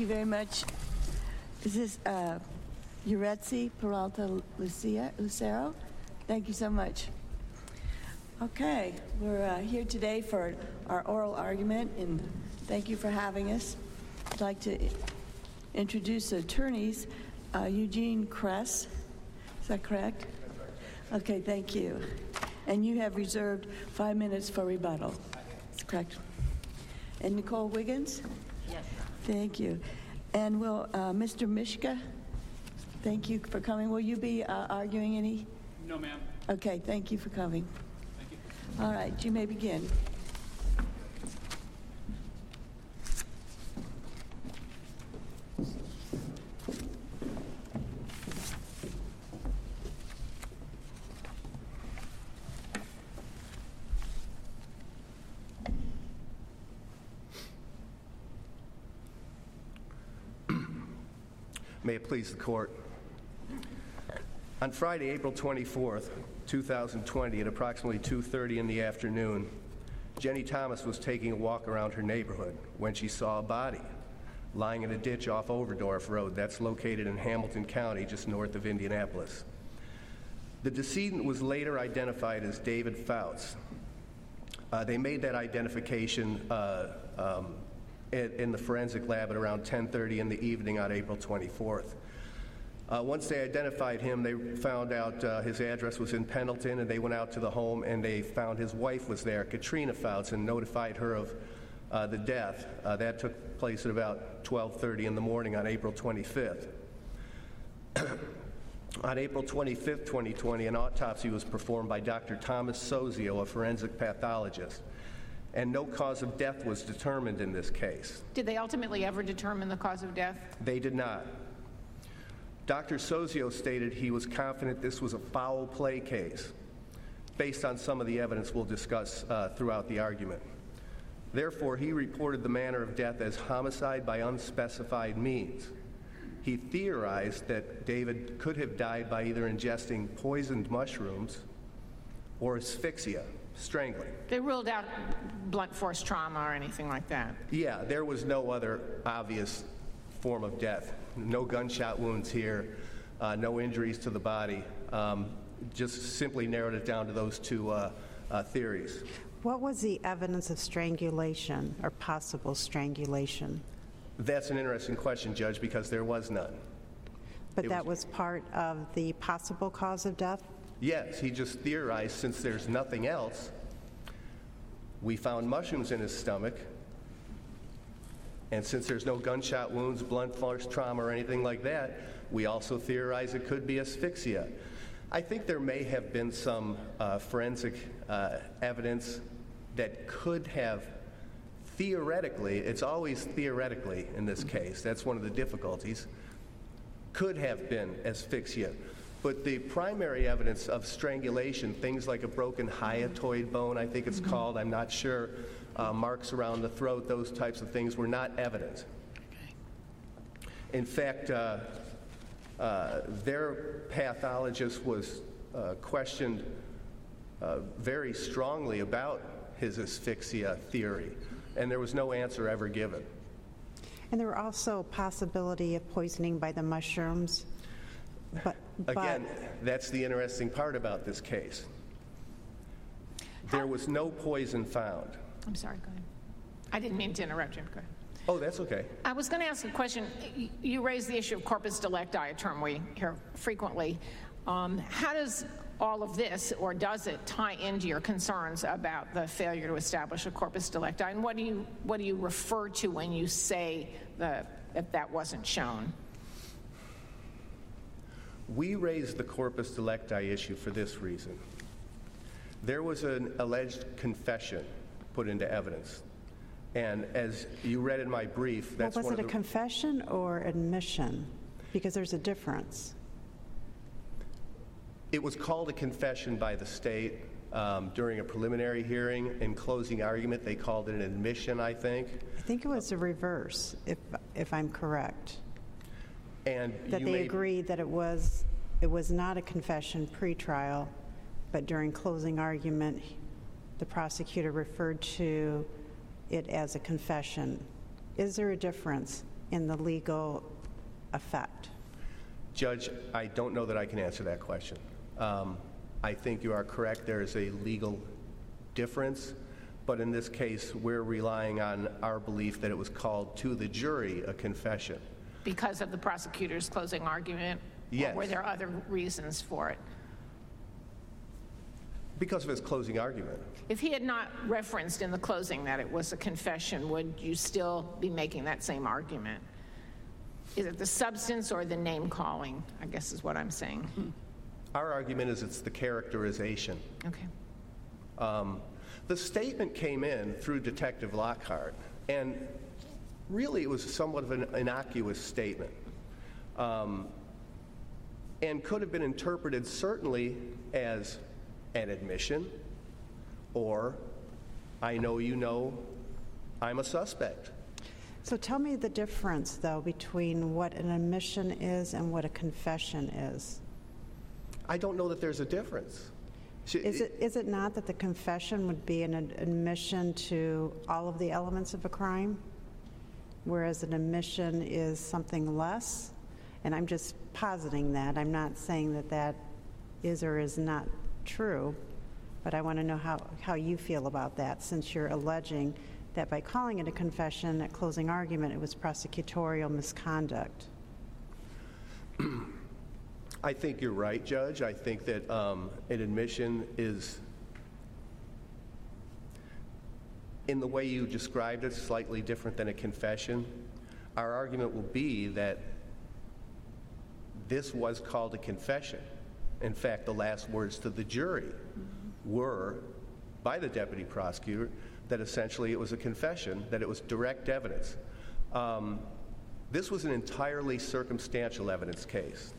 Thank you very much. This is uh, Uretzi Peralta Lucia, Lucero? Thank you so much. Okay, we're uh, here today for our oral argument, and thank you for having us. I'd like to introduce attorneys. Uh, Eugene Kress, is that correct? Okay, thank you. And you have reserved five minutes for rebuttal. Correct. And Nicole Wiggins? Thank you. And will, uh, Mr. Mishka, thank you for coming. Will you be uh, arguing any? No, ma'am. Okay, thank you for coming. Thank you. All right, you may begin. May it please the court. On Friday, April 24th, 2020, at approximately 2:30 in the afternoon, Jenny Thomas was taking a walk around her neighborhood when she saw a body lying in a ditch off Overdorf Road. That's located in Hamilton County, just north of Indianapolis. The decedent was later identified as David Fouts. Uh, they made that identification uh, um, in, in the forensic lab at around 10:30 in the evening on April 24th. Uh, once they identified him, they found out uh, his address was in Pendleton, and they went out to the home and they found his wife was there, Katrina Fouts, and notified her of uh, the death. Uh, that took place at about 12:30 in the morning on April 25th. On April 25, 2020, an autopsy was performed by Dr. Thomas Sozio, a forensic pathologist, and no cause of death was determined in this case. Did they ultimately ever determine the cause of death? They did not. Dr. Sozio stated he was confident this was a foul play case, based on some of the evidence we'll discuss uh, throughout the argument. Therefore, he reported the manner of death as homicide by unspecified means. He theorized that David could have died by either ingesting poisoned mushrooms or asphyxia, strangling. They ruled out blunt force trauma or anything like that. Yeah, there was no other obvious form of death. No gunshot wounds here, uh, no injuries to the body. Um, just simply narrowed it down to those two uh, uh, theories. What was the evidence of strangulation or possible strangulation? That's an interesting question, Judge, because there was none. But It that was- was part of the possible cause of death? Yes, he just theorized since there's nothing else, we found mushrooms in his stomach, and since there's no gunshot wounds, blunt force trauma, or anything like that, we also theorize it could be asphyxia. I think there may have been some uh, forensic uh, evidence that could have theoretically, it's always theoretically in this case, that's one of the difficulties, could have been asphyxia. But the primary evidence of strangulation, things like a broken hyatoid bone, I think it's called, I'm not sure, uh, marks around the throat, those types of things were not evident. In fact, uh, uh, their pathologist was uh, questioned uh, very strongly about his asphyxia theory, and there was no answer ever given. And there were also possibility of poisoning by the mushrooms? But, but Again, that's the interesting part about this case. There was no poison found. I'm sorry, go ahead. I didn't mean to interrupt you. Go ahead. Oh, that's okay. I was going to ask a question. You raised the issue of corpus delicti, a term we hear frequently. Um, how does all of this, or does it, tie into your concerns about the failure to establish a corpus delicti? And what do you what do you refer to when you say the, that that wasn't shown? We raised the corpus delicti issue for this reason. There was an alleged confession put into evidence. And as you read in my brief, well, was one it a confession or admission? Because there's a difference. It was called a confession by the state um, during a preliminary hearing. In closing argument, they called it an admission, I think. I think it was the reverse, if, if I'm correct. And That you they made- agreed that it was, it was not a confession pre-trial, but during closing argument, the prosecutor referred to it as a confession. Is there a difference? in the legal effect? Judge, I don't know that I can answer that question. Um, I think you are correct, there is a legal difference, but in this case, we're relying on our belief that it was called to the jury a confession. Because of the prosecutor's closing argument? Yes. Or were there other reasons for it? Because of his closing argument. If he had not referenced in the closing that it was a confession, would you still be making that same argument? Is it the substance or the name calling, I guess is what I'm saying? Our argument is it's the characterization. Okay. Um, The statement came in through Detective Lockhart, and really it was somewhat of an innocuous statement, um, and could have been interpreted certainly as an admission, or I know you know I'm a suspect. So tell me the difference, though, between what an admission is and what a confession is. I don't know that there's a difference. Is it, is it not that the confession would be an admission to all of the elements of a crime? Whereas an admission is something less? And I'm just positing that. I'm not saying that that is or is not true, but I want to know how, how you feel about that, since you're alleging that by calling it a confession at closing argument, it was prosecutorial misconduct. I think you're right, Judge. I think that um, an admission is, in the way you described it, slightly different than a confession. Our argument will be that this was called a confession. In fact, the last words to the jury were, by the deputy prosecutor, that essentially it was a confession, that it was direct evidence. Um, This was an entirely circumstantial evidence case.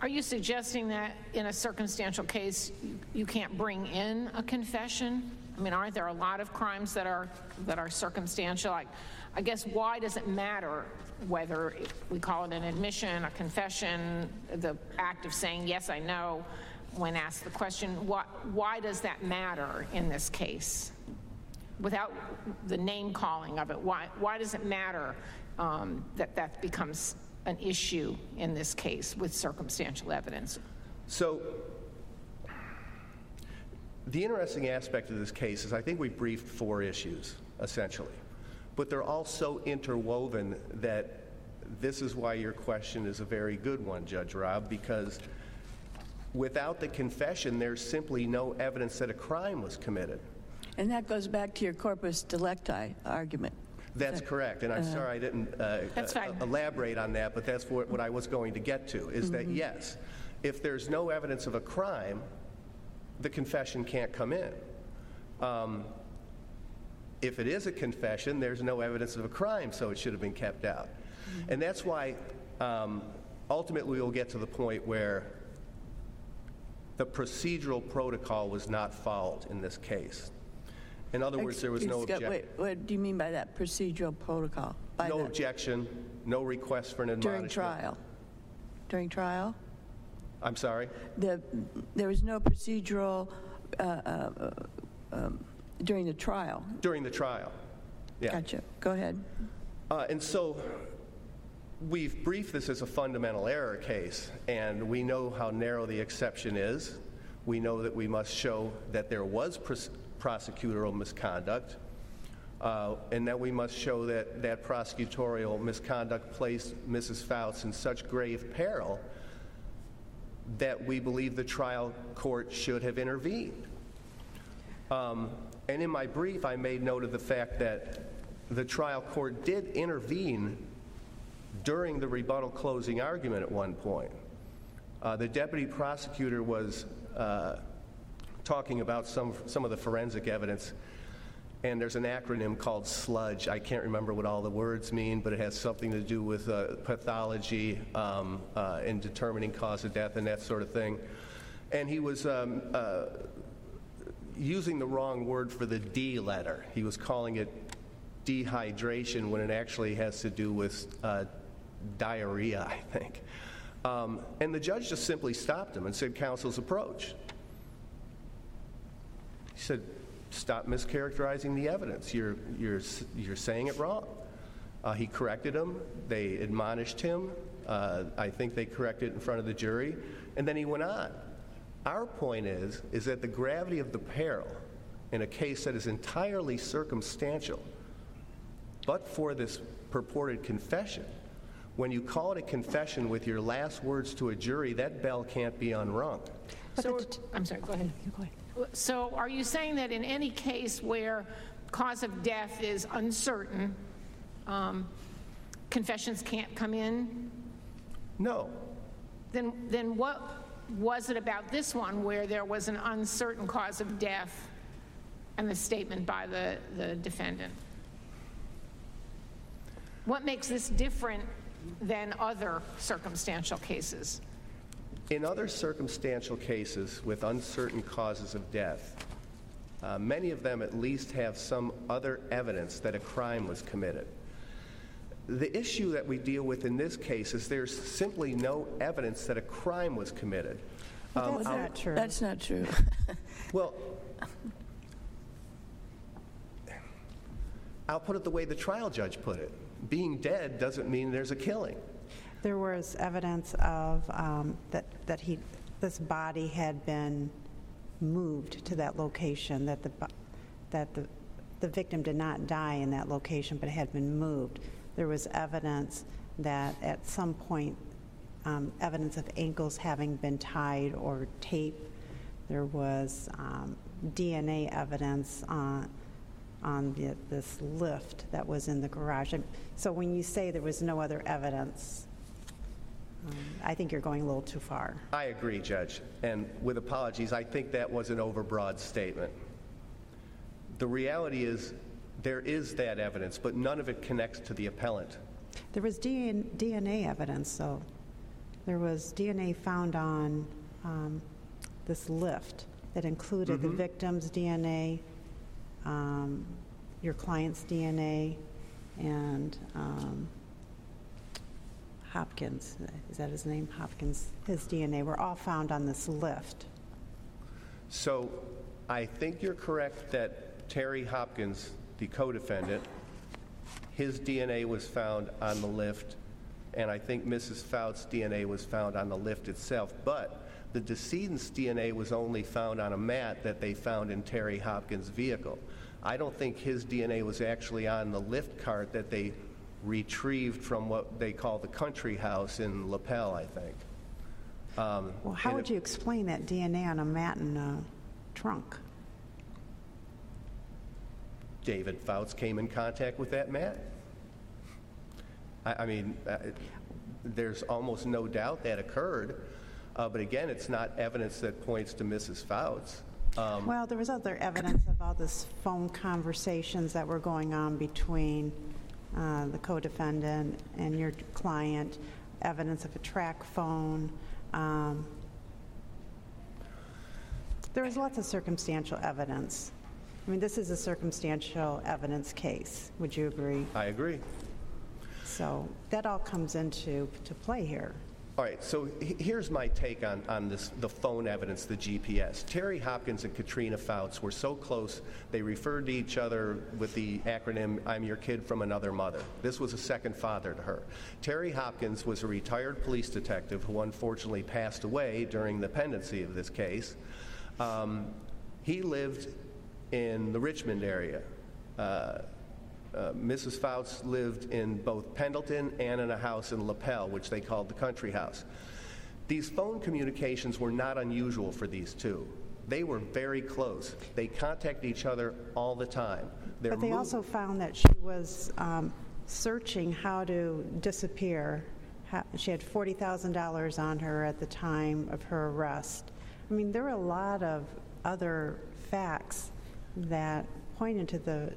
Are- you suggesting that in a circumstantial case, you can't bring in a confession? I mean, aren't there a lot of crimes that are, that are circumstantial? Like, I guess, why does it matter whether we call it an admission, a confession, the act of saying, yes, I know, when asked the question, why, why does that matter in this case? Without the name calling of it, why, why does it matter um, that that becomes an issue in this case with circumstantial evidence? So, the interesting aspect of this case is I think we briefed four issues, essentially. But they're all so interwoven that this is why your question is a very good one, Judge Robb, because without the confession, there's simply no evidence that a crime was committed. And that goes back to your corpus delicti argument. That's correct, and I'm sorry I didn't uh, uh, elaborate on that, but that's what what I was going to get to, is that yes, if there's no evidence of a crime, the confession can't come in. Um, If it is a confession, there's no evidence of a crime, so it should have been kept out. And that's why um, ultimately we'll get to the point where the procedural protocol was not followed in this case. In other words, there was no objection. Wait, what do you mean by that procedural protocol? By No objection, no request for an admonishment. During trial? During trial? I'm sorry? The, there was no procedural uh, uh, uh, um, during the trial? During the trial. Yeah. Gotcha. Go ahead. Uh, And so we've briefed this as a fundamental error case, and we know how narrow the exception is. We know that we must show that there was pros- prosecutorial misconduct, uh, and that we must show that that prosecutorial misconduct placed Mrs. Fouts in such grave peril that we believe the trial court should have intervened. Um, And in my brief, I made note of the fact that the trial court did intervene during the rebuttal closing argument at one point. Uh, The deputy prosecutor was uh, talking about some, some of the forensic evidence, and there's an acronym called SLUDGE. I can't remember what all the words mean, but it has something to do with uh, pathology um, uh, and determining cause of death and that sort of thing. And he was um, uh, using the wrong word for the D letter. He was calling it dehydration when it actually has to do with uh, diarrhea, I think. Um, and the judge just simply stopped him and said, Counsel's approach. He said, Stop mischaracterizing the evidence. You're, you're, you're saying it wrong. Uh, He corrected him, they admonished him, Uh, I think they corrected it in front of the jury, and then he went on. Our point is, is that the gravity of the peril in a case that is entirely circumstantial, but for this purported confession, when you call it a confession with your last words to a jury, that bell can't be unrung. So, I'm sorry, go ahead. go ahead. So are you saying that in any case where cause of death is uncertain, um, confessions can't come in? No, Then, then what was it about this one where there was an uncertain cause of death and the statement by the, the defendant? What makes this different than other circumstantial cases? In other circumstantial cases with uncertain causes of death, uh, many of them at least have some other evidence that a crime was committed. The issue that we deal with in this case is there's simply no evidence that a crime was committed. Um, That's I'll- not true. That's not true. Well, I'll put it the way the trial judge put it. Being dead doesn't mean there's a killing. There was evidence of, um, that, that he, this body had been moved to that location, that the, that the, the victim did not die in that location, but had been moved. There was evidence that at some point, um, evidence of ankles having been tied or tape. There was um, DNA evidence on, on the- this lift that was in the garage. And So when you say there was no other evidence, um, I think you're going a little too far. I agree, Judge. And with apologies, I think that was an overbroad statement. The reality is, there is that evidence, but none of it connects to the appellant. There was DNA evidence, though. There was DNA found on um, this lift that included the victim's DNA, um, your client's DNA, and um, Hopkins, is that his name? Hopkins, his DNA were all found on this lift. So I think you're correct that Terry Hopkins, the co-defendant, his DNA was found on the lift, and I think Mrs. Fout's DNA was found on the lift itself. But the decedent's DNA was only found on a mat that they found in Terry Hopkins' vehicle. I don't think his DNA was actually on the lift cart that they retrieved from what they call the country house in Lapel, I think. Um, Well, how would it- you explain that DNA on a mat in a trunk? David Fouts came in contact with that mat. I, I mean, uh, there's almost no doubt that occurred, uh, but again, it's not evidence that points to Mrs. Fouts. Um, Well, there was other evidence of all this phone conversations that were going on between uh, the co-defendant and your client, evidence of a track phone. um, There was lots of circumstantial evidence. I mean, this is a circumstantial evidence case, would you agree? I agree. So that all comes into to play here. All right, so here's my take on, on this, the phone evidence, the GPS. Terry Hopkins and Katrina Fouts were so close, they referred to each other with the acronym, I'm your kid from another mother. This was a second father to her. Terry Hopkins was a retired police detective who unfortunately passed away during the pendency of this case. Um, he lived in the Richmond area. Uh, uh, Mrs. Fouts lived in both Pendleton and in a house in Lapel, which they called the country house. These phone communications were not unusual for these two. They were very close. They contacted each other all the time. Their But they move- also found that she was um, searching how to disappear. How- She had $40,000 on her at the time of her arrest. I mean, there were a lot of other facts that pointed to the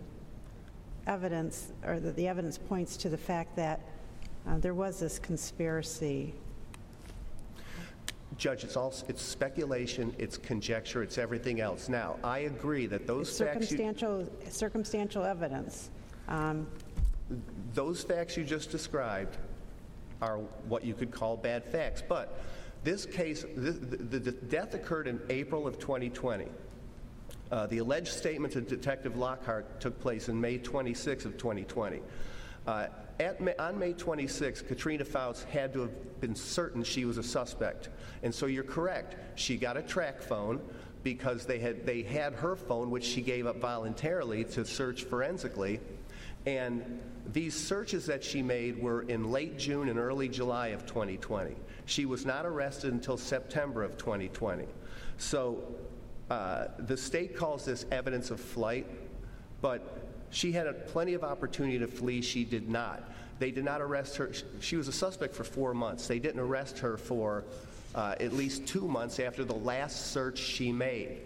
evidence, or that the evidence points to the fact that uh, there was this conspiracy. Judge, it's all, it's speculation, it's conjecture, it's everything else. Now, I agree that those facts you... Circumstantial, circumstantial evidence. Um, Those facts you just described are what you could call bad facts. But this case, the, the, the death occurred in April of 2020. Uh, the alleged statement to Detective Lockhart took place in May 26 of 2020. Uh, at, Ma- on May 26, Katrina Fouts had to have been certain she was a suspect. And so you're correct. She got a track phone because they had, they had her phone, which she gave up voluntarily to search forensically. And these searches that she made were in late June and early July of 2020. She was not arrested until September of 2020. So uh, the state calls this evidence of flight, but she had a, plenty of opportunity to flee. She did not. They did not arrest her. She was a suspect for four months. They didn't arrest her for uh, at least two months after the last search she made.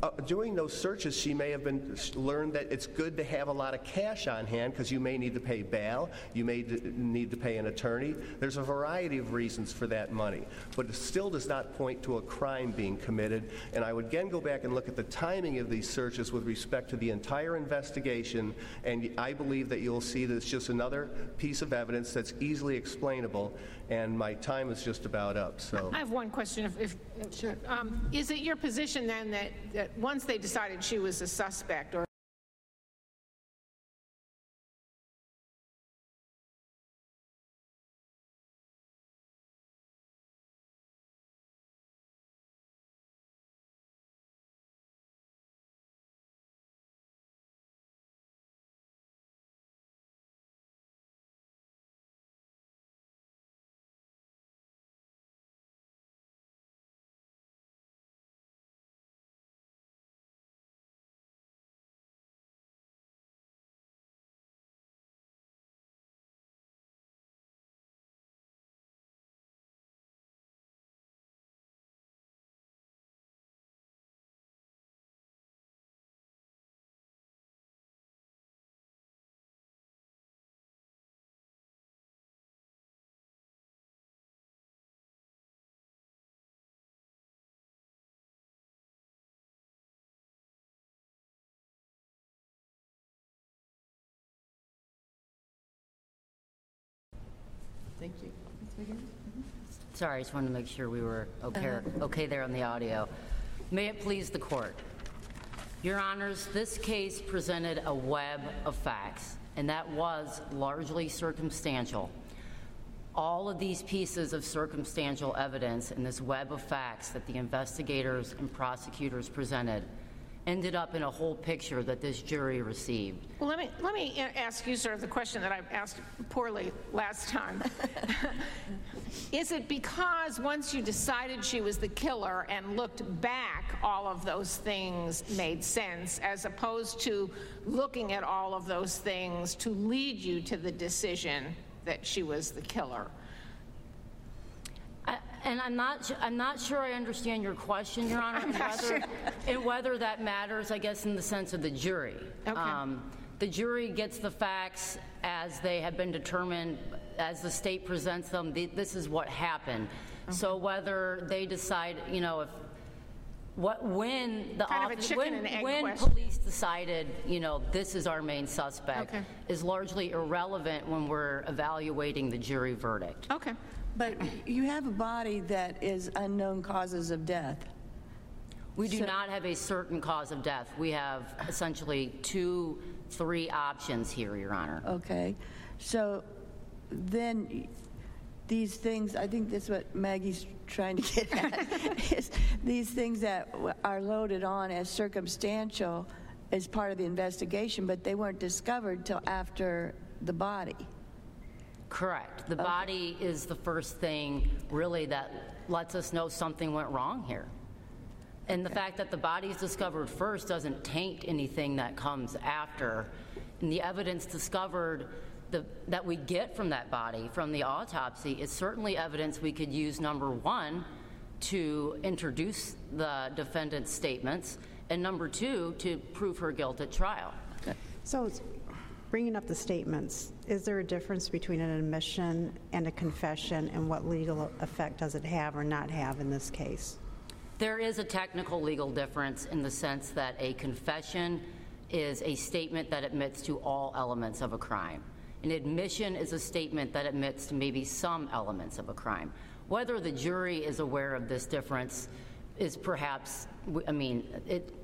Uh, doing those searches, she may have been learned that it's good to have a lot of cash on hand because you may need to pay bail, you may need to pay an attorney. There's a variety of reasons for that money, but it still does not point to a crime being committed. And I would again go back and look at the timing of these searches with respect to the entire investigation, and I believe that you'll see that it's just another piece of evidence that's easily explainable. And my time is just about up. So. I have one question. If, if, sure. Um, is it your position then that, that once they decided she was a suspect or Mm-hmm. Sorry, I just wanted to make sure we were okay, uh-huh. okay there on the audio. May it please the court. Your Honors, this case presented a web of facts, and that was largely circumstantial. All of these pieces of circumstantial evidence and this web of facts that the investigators and prosecutors presented ended up in a whole picture that this jury received. Well, let me, let me ask you sir, the question that I asked poorly last time. Is it because once you decided she was the killer and looked back, all of those things made sense, as opposed to looking at all of those things to lead you to the decision that she was the killer? And I'm not, I'm not sure I understand your question, Your Honor, and whether, and whether that matters, I guess, in the sense of the jury. Okay. Um, The jury gets the facts as they have been determined, as the state presents them, th- this is what happened. Okay. So whether they decide, you know, if, what, when the... Kind office- when- When police decided, you know, this is our main suspect, Okay. is largely irrelevant when we're evaluating the jury verdict. Okay. But you have a body that is unknown causes of death. We do So- not have a certain cause of death. We have essentially two, three options here, Your Honor. Okay, so then these things, I think that's what Maggie's trying to get at, is these things that w- are loaded on as circumstantial as part of the investigation, but they weren't discovered till after the body. Correct. The body is the first thing, really, that lets us know something went wrong here. And the fact that the body is discovered first doesn't taint anything that comes after. And the evidence discovered the, that we get from that body, from the autopsy, is certainly evidence we could use, number one, to introduce the defendant's statements, and number two, to prove her guilt at trial. So, it's- bringing up the statements, is there a difference between an admission and a confession, and what legal effect does it have or not have in this case? There is a technical legal difference in the sense that a confession is a statement that admits to all elements of a crime. An admission is a statement that admits to maybe some elements of a crime. Whether the jury is aware of this difference is perhaps, I mean, it,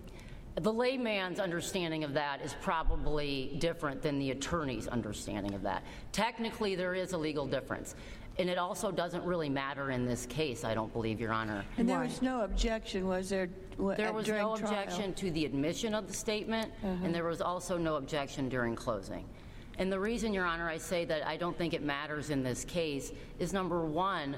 The layman's understanding of that is probably different than the attorney's understanding of that. Technically, there is a legal difference. And it also doesn't really matter in this case, I don't believe, Your Honor. And there was no objection, was there? w- There was during no trial? objection to the admission of the statement, uh-huh. and there was also no objection during closing. And the reason, Your Honor, I say that I don't think it matters in this case is number one,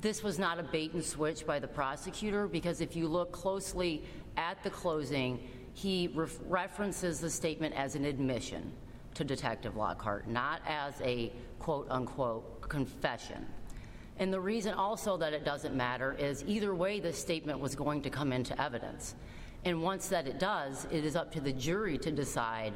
this was not a bait and switch by the prosecutor, because if you look closely at the closing, he ref- references the statement as an admission to Detective Lockhart, not as a quote-unquote confession. And the reason also that it doesn't matter is either way the statement was going to come into evidence. And once that it does, it is up to the jury to decide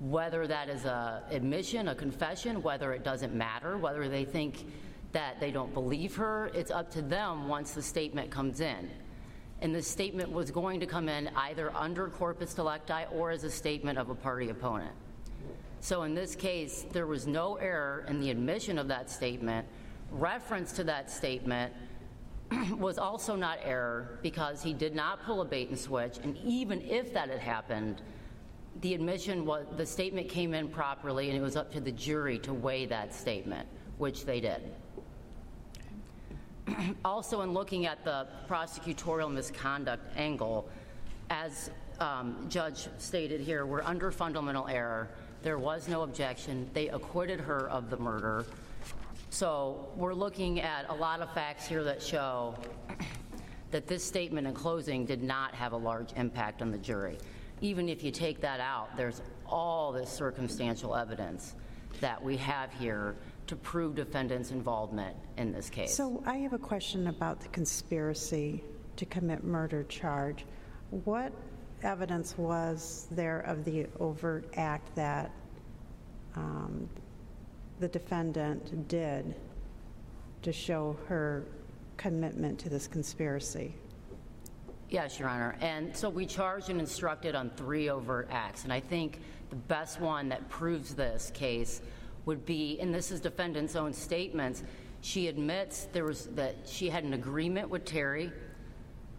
whether that is a admission, a confession, whether it doesn't matter, whether they think that they don't believe her. It's up to them once the statement comes in. And the statement was going to come in either under corpus delicti or as a statement of a party opponent. So in this case, there was no error in the admission of that statement. Reference to that statement was also not error because he did not pull a bait and switch. And even if that had happened, the admission was, the statement came in properly and it was up to the jury to weigh that statement, which they did. Also, in looking at the prosecutorial misconduct angle, as um, Judge stated here, we're under fundamental error. There was no objection. They acquitted her of the murder. So we're looking at a lot of facts here that show that this statement in closing did not have a large impact on the jury. Even if you take that out, there's all this circumstantial evidence that we have here to prove defendant's involvement in this case. So I have a question about the conspiracy to commit murder charge. What evidence was there of the overt act that um, the defendant did to show her commitment to this conspiracy? Yes, Your Honor. And so we charged and instructed on three overt acts. And I think the best one that proves this case would be, and this is defendant's own statements, she admits there was, that she had an agreement with Terry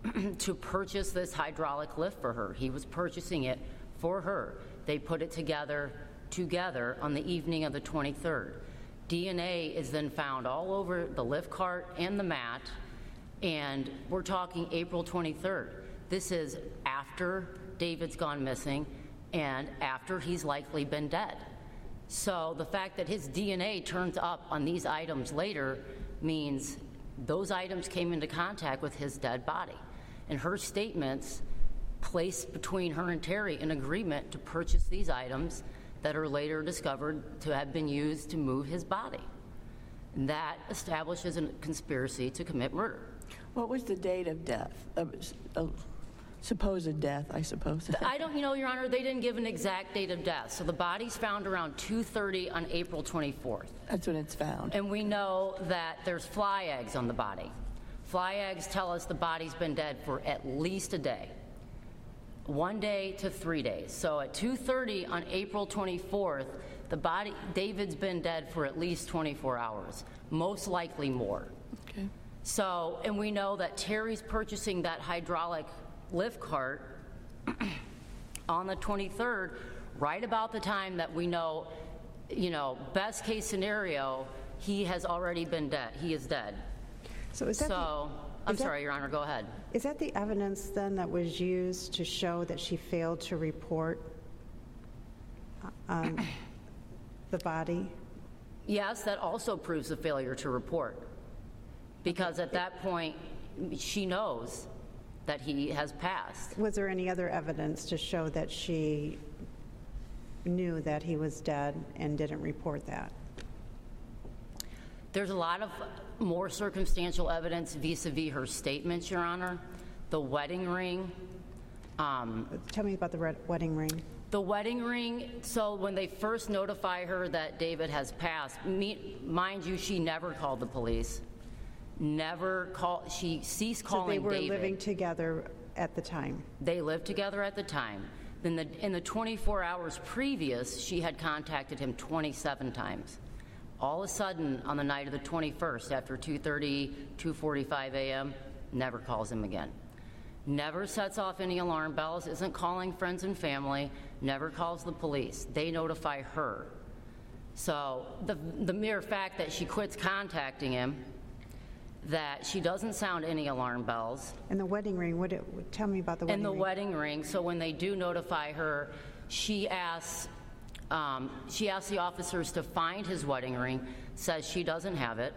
to purchase this hydraulic lift for her. He was purchasing it for her. They put it together, together on the evening of the 23rd. DNA is then found all over the lift cart and the mat, and we're talking April 23rd. This is after David's gone missing and after he's likely been dead. So the fact that his DNA turns up on these items later means those items came into contact with his dead body. And her statements place between her and Terry an agreement to purchase these items that are later discovered to have been used to move his body. And that establishes a conspiracy to commit murder. What was the date of death, supposed death, I suppose? I don't, you know, Your Honor, they didn't give an exact date of death. So the body's found around 2:30 on April 24th. That's when it's found. And we know that there's fly eggs on the body. Fly eggs tell us the body's been dead for at least a day. One day to three days. So at 2:30 on April 24th, the body, David's been dead for at least 24 hours, most likely more. Okay. So, and we know that Terry's purchasing that hydraulic lift cart on the 23rd, right about the time that we know, you know, best case scenario, he has already been dead. He is dead. So is that, the- I'm that- sorry, Your Honor, go ahead. is that the evidence then that was used to show that she failed to report um, the body? Yes, that also proves a failure to report. Because at that point, she knows that he has passed. Was there any other evidence to show that she knew that he was dead and didn't report that? There's a lot of more circumstantial evidence vis-à-vis her statements, Your Honor. The wedding ring, um, Tell me about the red- wedding ring. The wedding ring, so when they first notify her that David has passed, me, mind you, she never called the police. Never called, she ceased calling. So they calling were David. living together at the time. They lived together at the time. Then the, in the 24 hours previous, she had contacted him 27 times. All of a sudden, on the night of the 21st, after 2:30, 2:45 a.m., never calls him again. never sets off any alarm bells, isn't calling friends and family, never calls the police. They notify her. So the, the mere fact that she quits contacting him, that she doesn't sound any alarm bells, And the wedding ring, what, it- tell me about the wedding and ring. the wedding ring, so when they do notify her, she asks, um, she asks the officers to find his wedding ring, says she doesn't have it.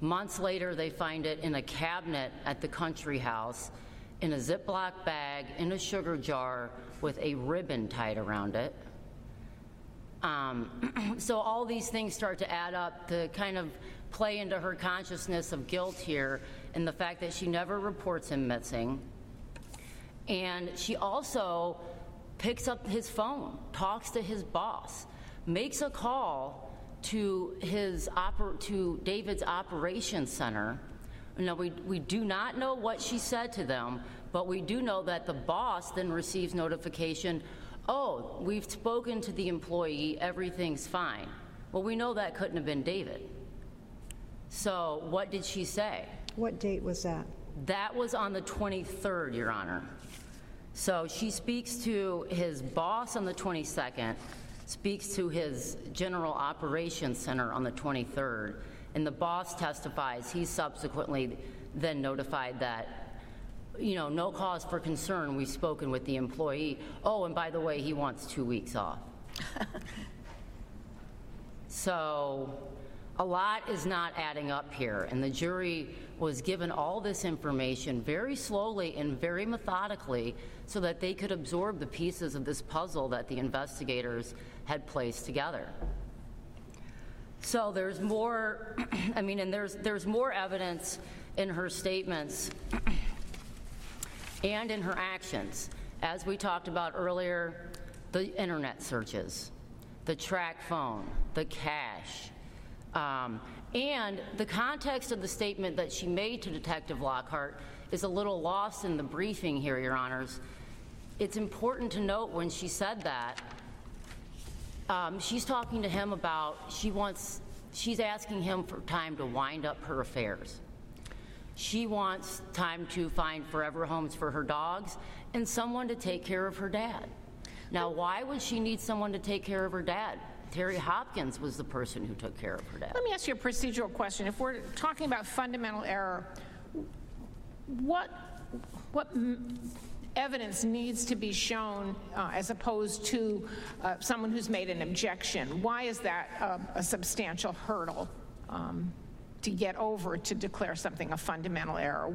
Months later, they find it in a cabinet at the country house, in a Ziploc bag, in a sugar jar, with a ribbon tied around it. Um, so all these things start to add up to kind of play into her consciousness of guilt here, and the fact that she never reports him missing. And she also picks up his phone, talks to his boss, makes a call to his oper- to David's operations center. Now we we do not know what she said to them, but we do know that the boss then receives notification. Oh, we've spoken to the employee. Everything's fine. Well, we know that couldn't have been David. So what did she say? What date was that? That was on the 23rd, Your Honor. So she speaks to his boss on the 22nd, speaks to his general operations center on the 23rd, and the boss testifies he subsequently then notified that, you know, no cause for concern, we've spoken with the employee. Oh, and by the way, he wants two weeks off. So a lot is not adding up here, and the jury was given all this information very slowly and very methodically so that they could absorb the pieces of this puzzle that the investigators had placed together. So there's more, I mean, and there's, there's more evidence in her statements and in her actions. As we talked about earlier, the internet searches, the track phone, the cash, um, and the context of the statement that she made to Detective Lockhart is a little lost in the briefing here, Your Honors. It's important to note when she said that, um, she's talking to him about she wants, she's asking him for time to wind up her affairs. She wants time to find forever homes for her dogs and someone to take care of her dad. Now, why would she need someone to take care of her dad? Terry Hopkins was the person who took care of her dad. Let me ask you a procedural question. If we're talking about fundamental error, what, what evidence needs to be shown uh, as opposed to uh, someone who's made an objection? Why is that uh, a substantial hurdle um, to get over to declare something a fundamental error?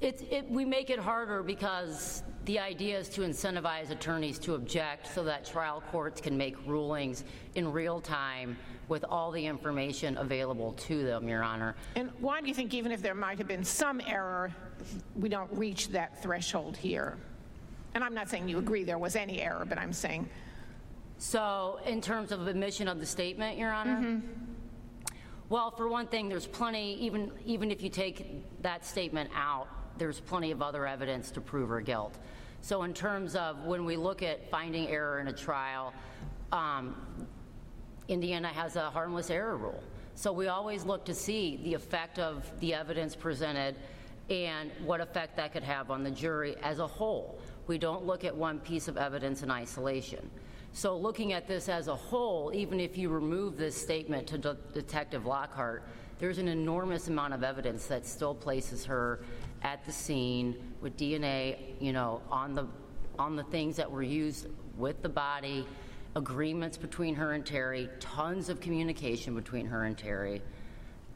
It, it, we make it harder because the idea is to incentivize attorneys to object so that trial courts can make rulings in real time with all the information available to them, Your Honor. And why do you think even if there might have been some error, we don't reach that threshold here? And I'm not saying you agree there was any error, but I'm saying, So, in terms of admission of the statement, Your Honor? Mm-hmm. Well, for one thing, there's plenty, even, even if you take that statement out, there's plenty of other evidence to prove her guilt. So, in terms of when we look at finding error in a trial, um, Indiana has a harmless error rule. So, we always look to see the effect of the evidence presented and what effect that could have on the jury as a whole. We don't look at one piece of evidence in isolation. So looking at this as a whole, even if you remove this statement to De- Detective Lockhart, there's an enormous amount of evidence that still places her at the scene with DNA, you know, on the on the things that were used with the body, agreements between her and Terry, tons of communication between her and Terry,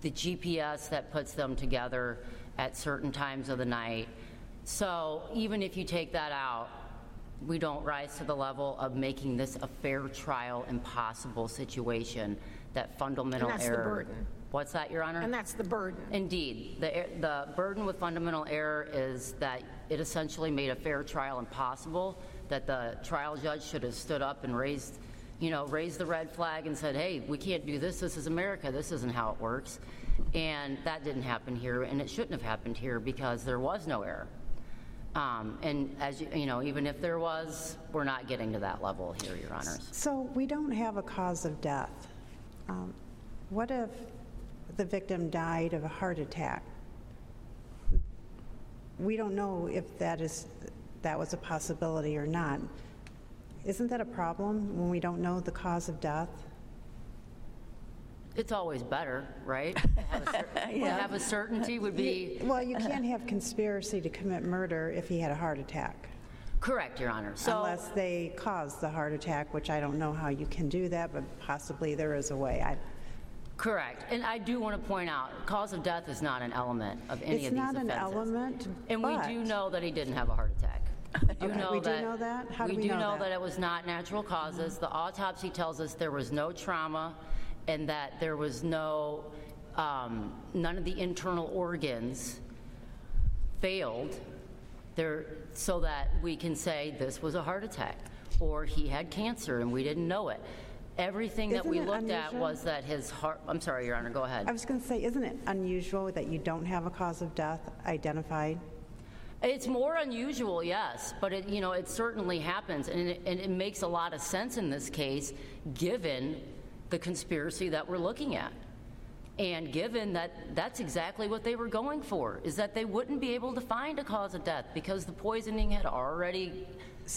the GPS that puts them together at certain times of the night. So even if you take that out, we don't rise to the level of making this a fair trial impossible situation that fundamental And that's the error. burden. What's that, Your Honor? and that's the burden. Indeed. The, er, the burden with fundamental error is that it essentially made a fair trial impossible, that the trial judge should have stood up and raised, you know, raised the red flag and said, hey, we can't do this, this is America, this isn't how it works. And that didn't happen here, and it shouldn't have happened here because there was no error. Um, And as, you you know, even if there was, we're not getting to that level here, Your Honors. So we don't have a cause of death. Um, What if the victim died of a heart attack? we don't know if that is, that was a possibility or not. Isn't that a problem when we don't know the cause of death? It's always better, right? To have a cer- to have a certainty would be, Well, you can't have conspiracy to commit murder if he had a heart attack, correct, Your Honor. So, unless they caused the heart attack, which I don't know how you can do that, but possibly there is a way. I- correct. And I do want to point out, cause of death is not an element of any It's of these not an offenses. element, And we but- do know that he didn't have a heart attack. We do Okay, know we do that. know that? How do we do know that? that it was not natural causes. The autopsy tells us there was no trauma and that there was no, um, none of the internal organs failed there, so that we can say this was a heart attack or he had cancer and we didn't know it. Everything that Isn't we it looked at unusual? was that his heart, I'm sorry, Your Honor, go ahead. I was going to say, isn't it unusual that you don't have a cause of death identified? It's more unusual, yes, but it, you know, it certainly happens, and it, and it makes a lot of sense in this case, given the conspiracy that we're looking at. And given that that's exactly what they were going for, is that they wouldn't be able to find a cause of death because the poisoning had already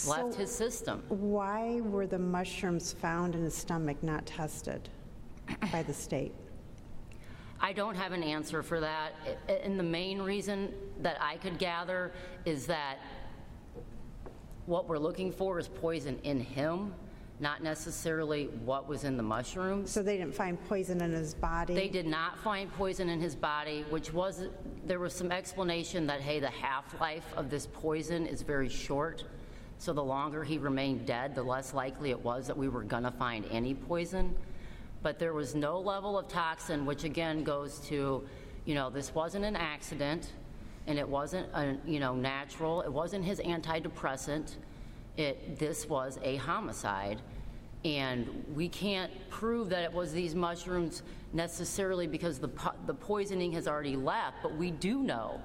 left his system. Why were the mushrooms found in his stomach not tested by the state? I don't have an answer for that. And the main reason that I could gather is that what we're looking for is poison in him, not necessarily what was in the mushrooms. So they didn't find poison in his body? They did not find poison in his body, which was, there was some explanation that, hey, the half-life of this poison is very short. So the longer he remained dead, the less likely it was that we were going to find any poison. But there was no level of toxin, which again goes to, you know, this wasn't an accident, and it wasn't, a, you know, natural. It wasn't his antidepressant. It, this was a homicide. And we can't prove that it was these mushrooms necessarily because the, po- the poisoning has already left, but we do know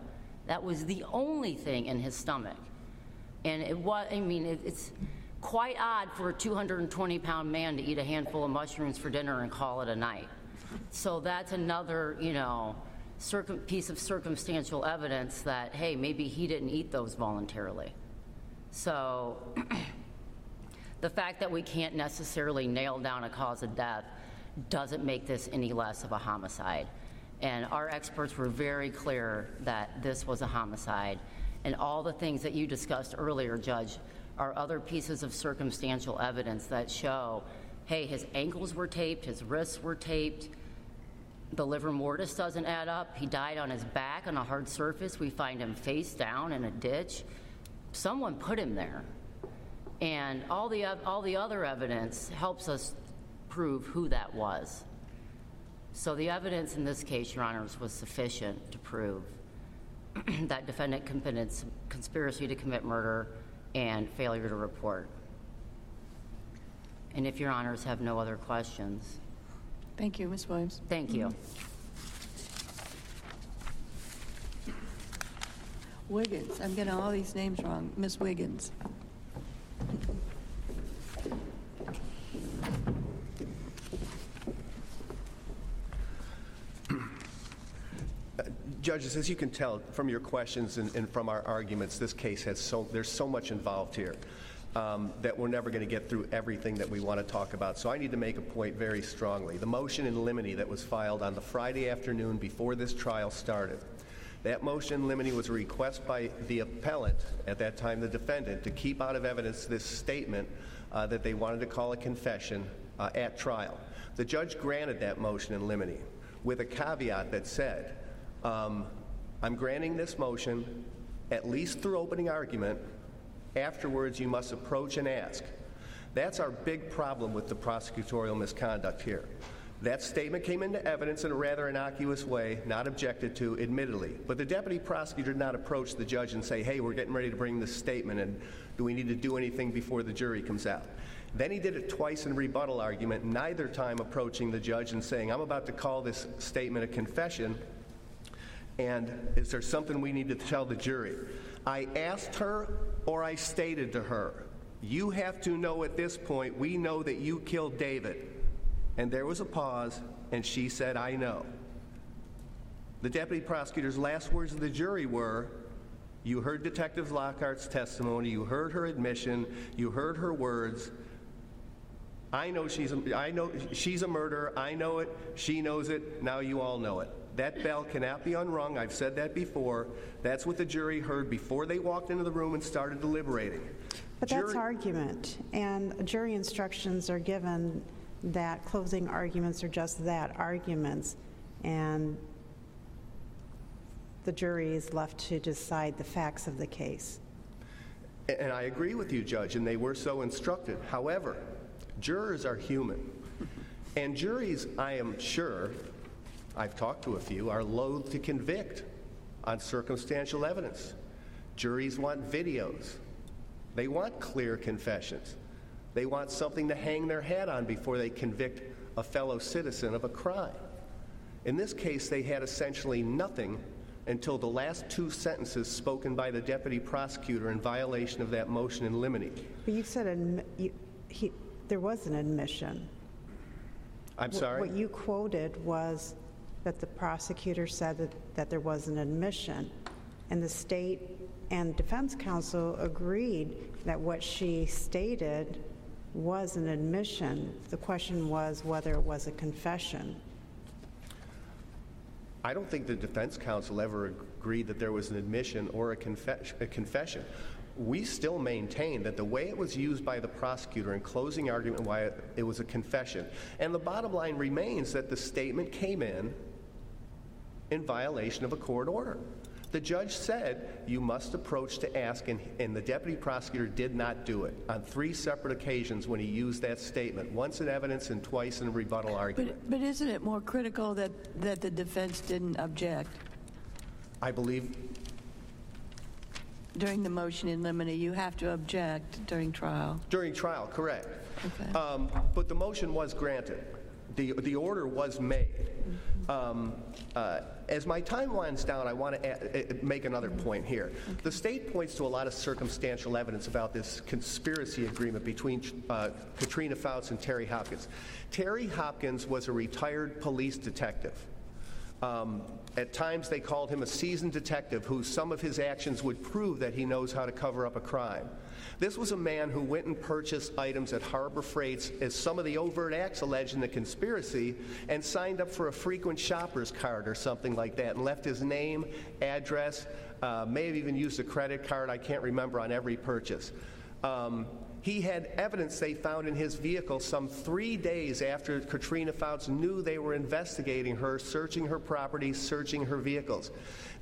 that was the only thing in his stomach. And it was, I mean, it, it's quite odd for a 220 pound man to eat a handful of mushrooms for dinner and call it a night. So that's another, you know, circum, piece of circumstantial evidence that, hey, maybe he didn't eat those voluntarily. So the fact that we can't necessarily nail down a cause of death doesn't make this any less of a homicide. And our experts were very clear that this was a homicide. And all the things that you discussed earlier, Judge, are other pieces of circumstantial evidence that show, hey, his ankles were taped, his wrists were taped, the livor mortis doesn't add up. He died on his back on a hard surface. We find him face down in a ditch. Someone put him there. And all the, oth- all the other evidence helps us prove who that was. So the evidence in this case, Your Honors, was sufficient to prove that defendant committed conspiracy to commit murder and failure to report. And if Your Honors have no other questions, Thank you, Ms. Williams. thank you. Wiggins, I'm getting all these names wrong. Ms. Wiggins. Judges, as you can tell from your questions and, and from our arguments, this case has so, there's so much involved here um, that we're never going to get through everything that we want to talk about. So I need to make a point very strongly. The motion in limine that was filed on the Friday afternoon before this trial started, that motion in limine was a request by the appellant, at that time the defendant, to keep out of evidence this statement uh, that they wanted to call a confession uh, at trial. The judge granted that motion in limine with a caveat that said, um, I'm granting this motion at least through opening argument. Afterwards, you must approach and ask. That's our big problem with the prosecutorial misconduct here. That statement came into evidence in a rather innocuous way, not objected to, admittedly. But the deputy prosecutor did not approach the judge and say, hey, we're getting ready to bring this statement, and do we need to do anything before the jury comes out? Then he did it twice in rebuttal argument, neither time approaching the judge and saying, I'm about to call this statement a confession, and is there something we need to tell the jury? I asked her or I stated to her, you have to know at this point, we know that you killed David. And there was a pause, and she said, I know. The deputy prosecutor's last words to the jury were, You heard Detective Lockhart's testimony, you heard her admission, you heard her words. I know she's a, I know she's a murderer. I know it. She knows it. Now you all know it. That bell cannot be unrung. I've said that before. That's what the jury heard before they walked into the room and started deliberating. But that's Jury- argument, and jury instructions are given that closing arguments are just that, arguments, and the jury is left to decide the facts of the case. And I agree with you, Judge, and they were so instructed. However, jurors are human. And juries, I am sure, I've talked to a few, are loath to convict on circumstantial evidence. Juries want videos. They want clear confessions. They want something to hang their hat on before they convict a fellow citizen of a crime. In this case, they had essentially nothing until the last two sentences spoken by the deputy prosecutor in violation of that motion in limine. But you said admi- you- he- there was an admission. I'm sorry? What you quoted was that the prosecutor said that, that there was an admission, and the state and defense counsel agreed that what she stated was an admission. The question was whether it was a confession. I don't think the defense counsel ever agreed that there was an admission or a, a confession. We still maintain that the way it was used by the prosecutor in closing argument, why it was a confession. And the bottom line remains that the statement came in in violation of a court order. The judge said you must approach to ask, and, and the deputy prosecutor did not do it on three separate occasions when he used that statement once in evidence and twice in rebuttal argument. But, but isn't it more critical that, that the defense didn't object I believe during the motion in limine? You have to object during trial. During trial, correct. Okay. Um, But the motion was granted. The, the order was made. Um, uh, As my time winds down, I want to make another point here. The state points to a lot of circumstantial evidence about this conspiracy agreement between uh, Katrina Fouts and Terry Hopkins. Terry Hopkins was a retired police detective. Um, At times, they called him a seasoned detective who some of his actions would prove that he knows how to cover up a crime. This was a man who went and purchased items at Harbor Freights as some of the overt acts alleged in the conspiracy and signed up for a frequent shopper's card or something like that and left his name, address, uh, may have even used a credit card, I can't remember, on every purchase. Um, he had evidence they found in his vehicle some three days after Katrina Fouts knew they were investigating her, searching her property, searching her vehicles.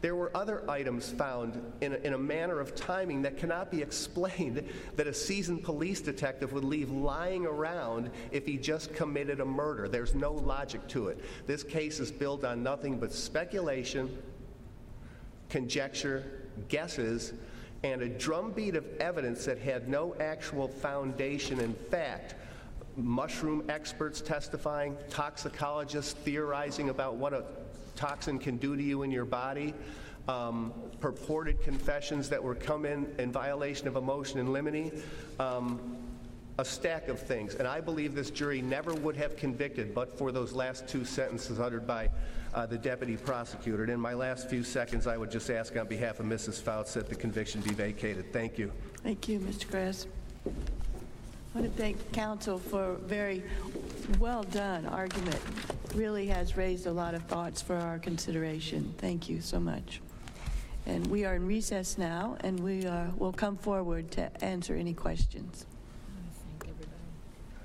There were other items found in a, in a manner of timing that cannot be explained that a seasoned police detective would leave lying around if he just committed a murder. There's no logic to it. This case is built on nothing but speculation, conjecture, guesses, and a drumbeat of evidence that had no actual foundation in fact. Mushroom experts testifying, toxicologists theorizing about what a toxin can do to you in your body, um, purported confessions that were come in in violation of a motion in limine, um, a stack of things. And I believe this jury never would have convicted but for those last two sentences uttered by uh, the deputy prosecutor. And in my last few seconds, I would just ask on behalf of Mrs. Fouts that the conviction be vacated. Thank you. Thank you, Mr. Kress. I want to thank counsel for a very well-done argument. Really has raised a lot of thoughts for our consideration. Thank you so much. And we are in recess now, and we uh, will come forward to answer any questions.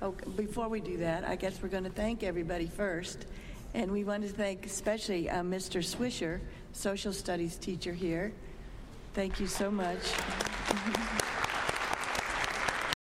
Okay, before we do that, I guess we're going to thank everybody first. And we want to thank especially uh, Mr. Swisher, social studies teacher here. Thank you so much.